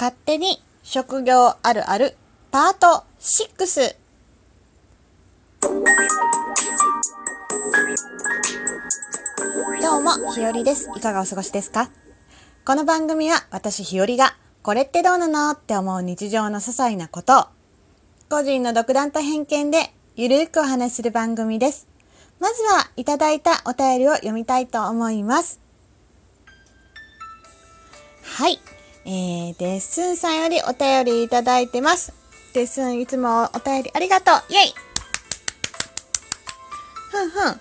勝手に職業あるあるパート6どうも、ひよりです。いかがお過ごしですか？この番組は私ひよりがこれってどうなのって思う日常の些細なことを個人の独断と偏見でゆるくお話しする番組です。まずはいただいたお便りを読みたいと思います。はい。えー、デッスンさんよりお便りいただいてます。デッスンいつもお便りありがとうイェイふんふん。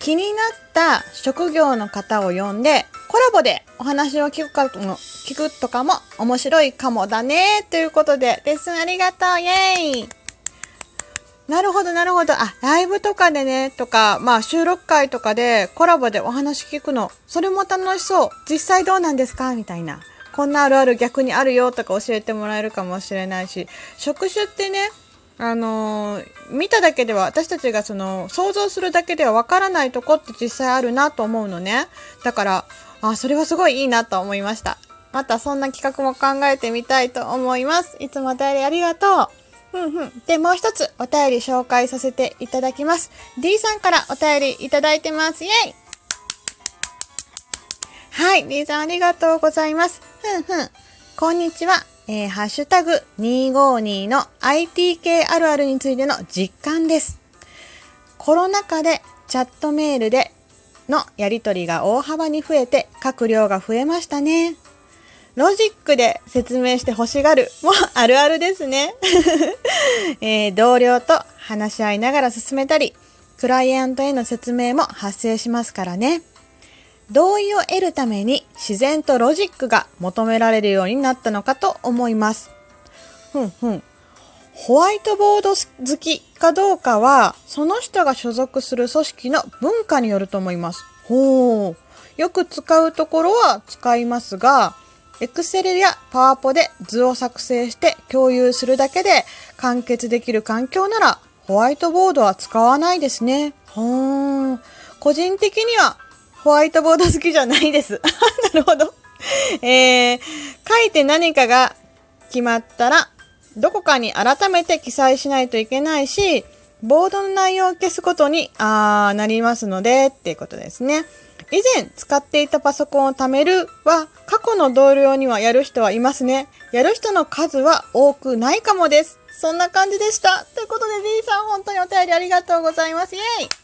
気になった職業の方を呼んで、コラボでお話を聞くかも、聞くとかも面白いかもだね。ということで、デッスンありがとうイェイなるほど、なるほど。あ、ライブとかでね、とか、まあ収録会とかでコラボでお話聞くの、それも楽しそう。実際どうなんですか？みたいな。こんなあるある逆にあるよとか教えてもらえるかもしれないし、職種ってね、あのー見ただけでは、私たちがその、想像するだけではわからないとこって実際あるなと思うのね。だから、あ、それはすごいいいなと思いました。またそんな企画も考えてみたいと思います。いつもお便りありがとう。うんうん。で、もう一つお便り紹介させていただきます。D さんからお便りいただいてます。イェイはい、D さんありがとうございます。ふんふん。こんにちは。えー、ハッシュタグ252の IT 系あるあるについての実感です。コロナ禍でチャットメールでのやり取りが大幅に増えて書く量が増えましたね。ロジックで説明して欲しがるもあるあるですね、えー同僚と話し合いながら進めたり、クライアントへの説明も発生しますからね。同意を得るために自然とロジックが求められるようになったのかと思います。ふんふん。ホワイトボード好きかどうかは、その人が所属する組織の文化によると思います。ほう。よく使うところは使いますが、Excel や PowerPo で図を作成して共有するだけで完結できる環境なら、ホワイトボードは使わないですね。ほーん。個人的にはホワイトボード好きじゃないです。なるほど。えー、書いて何かが決まったら、どこかに改めて記載しないといけないし、ボードの内容を消すことに、あ、なりますので、っていうことですね。以前使っていたパソコンを貯めるは、過去の同僚にはやる人はいますね。やる人の数は多くないかもです。そんな感じでした。ということで D さん本当にお便りありがとうございます。イェイ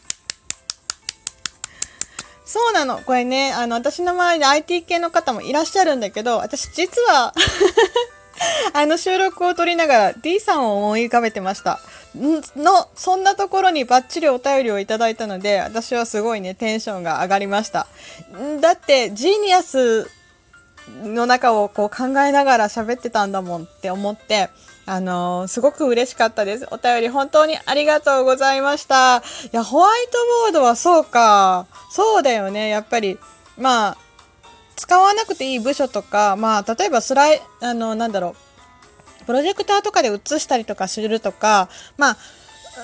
そうなの。これね、あの、私の周りで IT 系の方もいらっしゃるんだけど、私実は、あの収録を撮りながら D さんを思い浮かべてました。んの、そんなところにバッチリお便りをいただいたので、私はすごいね、テンションが上がりました。んだって、ジーニアスの中をこう考えながら喋ってたんだもんって思って、あのーすごく嬉しかったです。お便り本当にありがとうございました。いや、ホワイトボードはそうか。そうだよね。やっぱり、まあ、使わなくていい部署とか、まあ、例えばスライ、あの、なんだろう、プロジェクターとかで映したりとかするとか、まあ、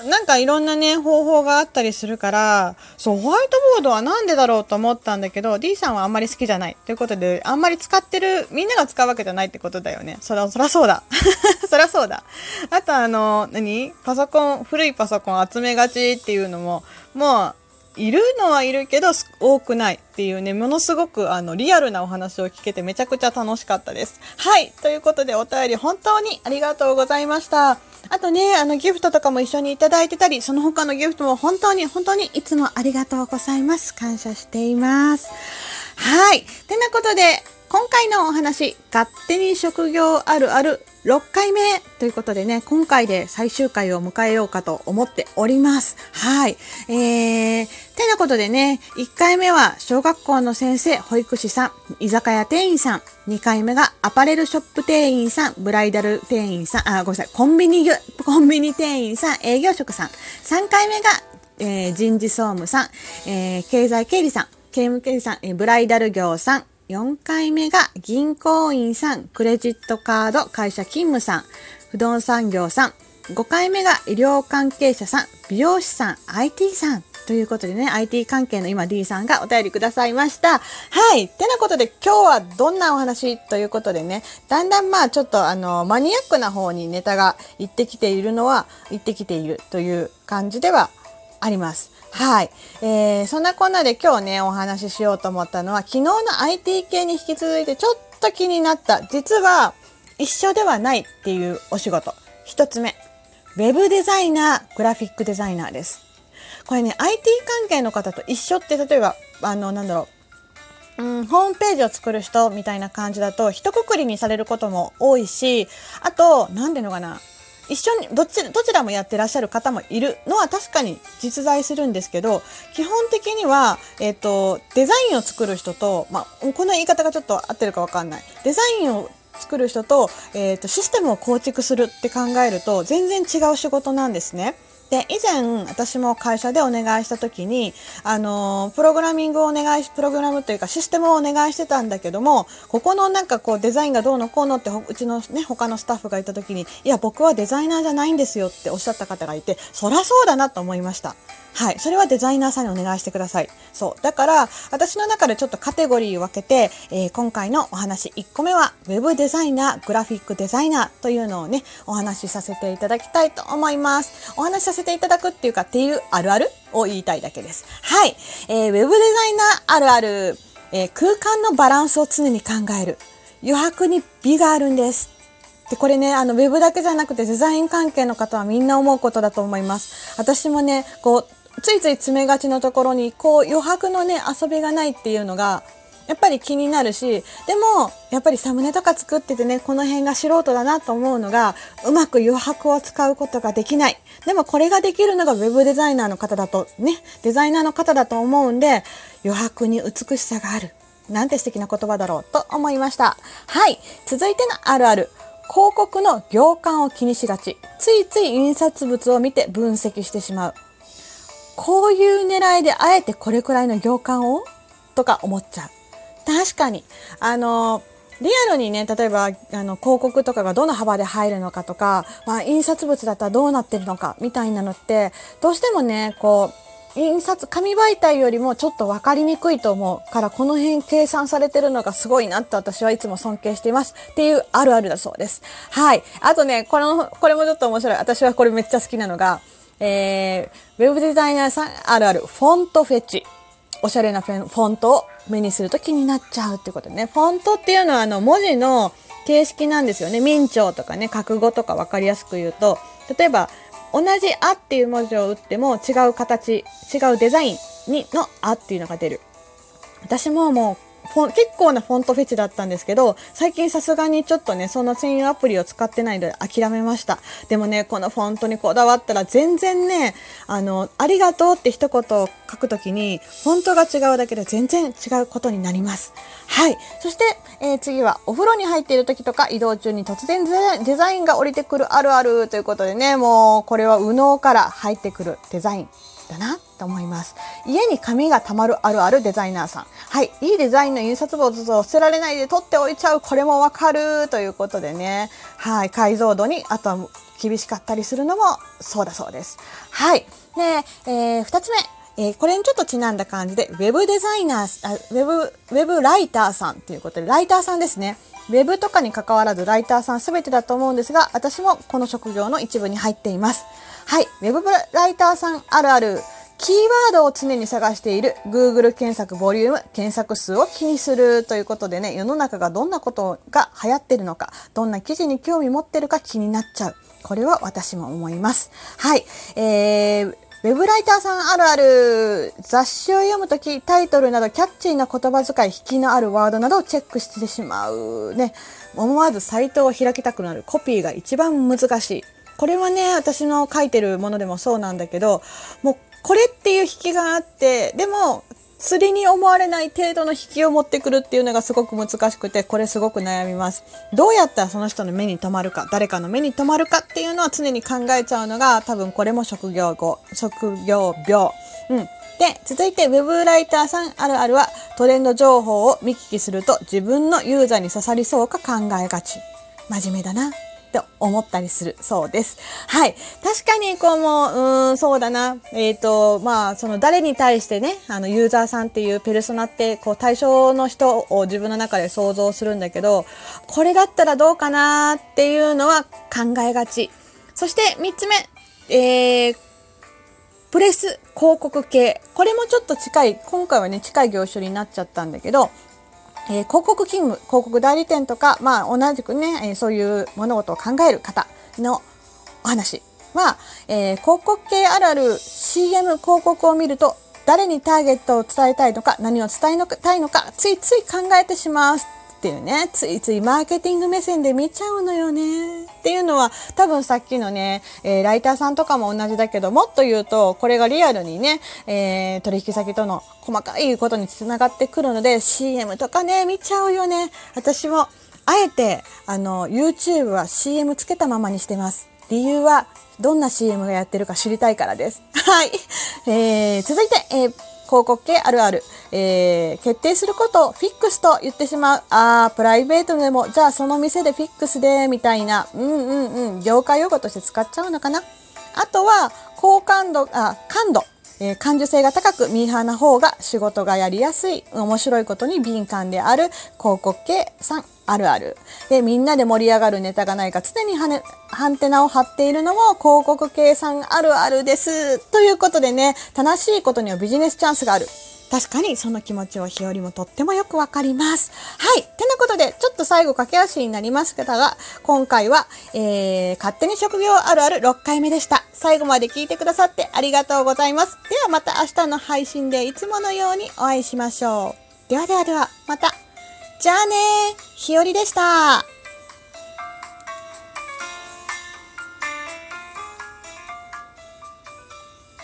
なんかいろんなね、方法があったりするから、そう、ホワイトボードはなんでだろうと思ったんだけど、D さんはあんまり好きじゃない。ということで、あんまり使ってる、みんなが使うわけじゃないってことだよね。そら、そらそうだ。そらそうだ。あとあの、何？パソコン、古いパソコン集めがちっていうのも、もう、いるのはいるけど多くないっていうね、ものすごくあのリアルなお話を聞けてめちゃくちゃ楽しかったです。はい。ということでお便り本当にありがとうございました。あとね、あのギフトとかも一緒にいただいてたり、その他のギフトも本当に本当にいつもありがとうございます。感謝しています。はい。てなことで、今回のお話、勝手に職業あるある6回目ということでね、今回で最終回を迎えようかと思っております。はい。えー、てなことでね、1回目は小学校の先生、保育士さん、居酒屋店員さん、2回目がアパレルショップ店員さん、ブライダル店員さん、あ、ごめんなさい、コンビニ、コンビニ店員さん、営業職さん、3回目が、えー人事総務さん、えー経済経理さん、経務経理さん、えーブライダル業さん、4回目が銀行員さん、クレジットカード会社勤務さん、不動産業さん、5回目が医療関係者さん、美容師さん、IT さん、ということでね、IT 関係の今 D さんがお便りくださいました。はい。てなことで今日はどんなお話？ということでね、だんだんまあちょっとあの、マニアックな方にネタが行ってきているのは、行ってきているという感じではあります。はい。えー、そんなこんなで今日ね、お話ししようと思ったのは、昨日の IT 系に引き続いてちょっと気になった、実は一緒ではないっていうお仕事。一つ目。ウェブデザイナー、グラフィックデザイナーです。これね、IT 関係の方と一緒って、例えば、あの、なんだろう、うん、ホームページを作る人みたいな感じだと、一括りにされることも多いし、あと、なんていうのかな、一緒にどちどちらもやってらっしゃる方もいるのは確かに実在するんですけど基本的には、えーと、デザインを作る人と、まあ、この言い方がちょっと合ってるか分かんないデザインを作る人と,、えーとシステムを構築するって考えると全然違う仕事なんですね。で、以前私も会社でお願いした時に、あの、プログラミングをお願いし、プログラムというかシステムをお願いしてたんだけども、ここのなんかこうデザインがどうのこうのってうちのね、他のスタッフがいた時に、いや、僕はデザイナーじゃないんですよっておっしゃった方がいて、そらそうだなと思いました。はい。それはデザイナーさんにお願いしてください。そう。だから、私の中でちょっとカテゴリーを分けて、えー、今回のお話1個目は、ウェブデザイナー、グラフィックデザイナーというのをね、お話しさせていただきたいと思います。お話しさせていただくっていうか、っていうあるあるを言いたいだけです。はい。えー、ウェブデザイナーあるある、えー、空間のバランスを常に考える。余白に美があるんです。で、これね、あの、ウェブだけじゃなくてデザイン関係の方はみんな思うことだと思います。私もね、こう、ついつい詰めがちのところにこう余白のね遊びがないっていうのがやっぱり気になるしでもやっぱりサムネとか作っててねこの辺が素人だなと思うのがうまく余白を使うことができない。でもこれができるのがウェブデザイナーの方だとねデザイナーの方だと思うんで余白に美しさがある。なんて素敵な言葉だろうと思いました。はい。続いてのあるある。広告の行間を気にしがち。ついつい印刷物を見て分析してしまう。こういう狙いであえてこれくらいの行間を？とか思っちゃう。確かに。あの、リアルにね、例えば、あの、広告とかがどの幅で入るのかとか、まあ、印刷物だったらどうなってるのか、みたいなのって、どうしてもね、こう、印刷、紙媒体よりもちょっと分かりにくいと思うから、この辺計算されてるのがすごいなって私はいつも尊敬しています。っていうあるあるだそうです。はい。あとね、この、これもちょっと面白い。私はこれめっちゃ好きなのが、えー、ウェブデザイナーさんあるある、フォントフェチ。おしゃれなフォントを目にすると気になっちゃうってことね。フォントっていうのはあの文字の形式なんですよね。明朝とかね、覚悟とか分かりやすく言うと、例えば、同じあっていう文字を打っても違う形、違うデザインにのあっていうのが出る。私ももう結構なフォントフェチだったんですけど、最近さすがにちょっとね、その専用アプリを使ってないので諦めました。でもね、このフォントにこだわったら全然ね、あの、ありがとうって一言書くときに、フォントが違うだけで全然違うことになります。はい。そして、えー、次は、お風呂に入っている時とか移動中に突然デザインが降りてくるあるあるということでね、もう、これは右脳から入ってくるデザインだなと思います。家に紙が溜まるあるあるデザイナーさん。はい。いいデザインの印刷物を捨てられないで取っておいちゃう。これもわかる。ということでね。はい。解像度に、あとは厳しかったりするのもそうだそうです。はい。で、えー、二つ目。えー、これにちょっとちなんだ感じで、ウェブデザイナー、ウェブ、ウェブライターさんということで、ライターさんですね。ウェブとかに関わらずライターさん全てだと思うんですが、私もこの職業の一部に入っています。はい。ウェブライターさんあるある。キーワードを常に探している Google 検索ボリューム、検索数を気にするということでね、世の中がどんなことが流行ってるのか、どんな記事に興味持ってるか気になっちゃう。これは私も思います。はい。えー、ウェブライターさんあるある雑誌を読むときタイトルなどキャッチーな言葉遣い、引きのあるワードなどをチェックしてしまう。ね。思わずサイトを開きたくなるコピーが一番難しい。これはね、私の書いてるものでもそうなんだけど、もうこれっていう引きがあってでも釣りに思われない程度の引きを持ってくるっていうのがすごく難しくてこれすごく悩みます。どうやったらその人の目に留まるか誰かの目に留まるかっていうのは常に考えちゃうのが多分これも職業語職業病。うん。で続いて web ライターさんあるあるはトレンド情報を見聞きすると自分のユーザーに刺さりそうか考えがち。真面目だな。って思ったりするそうです。はい。確かに、こうもう、うん、そうだな。えっ、と、まあ、その誰に対してね、あの、ユーザーさんっていうペルソナって、こう、対象の人を自分の中で想像するんだけど、これだったらどうかなっていうのは考えがち。そして、三つ目、えー、プレス広告系。これもちょっと近い、今回はね、近い業種になっちゃったんだけど、えー広告勤務、広告代理店とか、まあ同じくね、えーそういう物事を考える方のお話は、えー広告系あるある CM 広告を見ると、誰にターゲットを伝えたいのか、何を伝えたいのか、ついつい考えてしまうっていうね、ついついマーケティング目線で見ちゃうのよね。っていうのは、多分さっきのね、えーライターさんとかも同じだけど、もっと言うと、これがリアルにね、えー取引先との細かいことにつながってくるので、CM とかね、見ちゃうよね。私も、あえて、あの、YouTube は CM つけたままにしてます。理由は、どんな CM がやってるか知りたいからです。はい。えー続いて、えー広告系あるある。えー決定することをフィックスと言ってしまう。ああ、プライベートでも、じゃあその店でフィックスで、みたいな。うんうんうん。業界用語として使っちゃうのかな。あとは、好感度、あ、感度。えー感受性が高くミーハーな方が仕事がやりやすい、面白いことに敏感である広告系さんあるある。で、みんなで盛り上がるネタがないか常にはね、ハンテナを張っているのも広告系さんあるあるです。ということでね、正しいことにはビジネスチャンスがある。確かにその気持ちは日和もとってもよくわかります。はい。てなことで、ちょっと最後駆け足になりましたが、今回は、えー、勝手に職業あるある6回目でした。最後まで聞いてくださってありがとうございます。ではまた明日の配信でいつものようにお会いしましょう。ではではでは、また。じゃあねー、ひよりでした。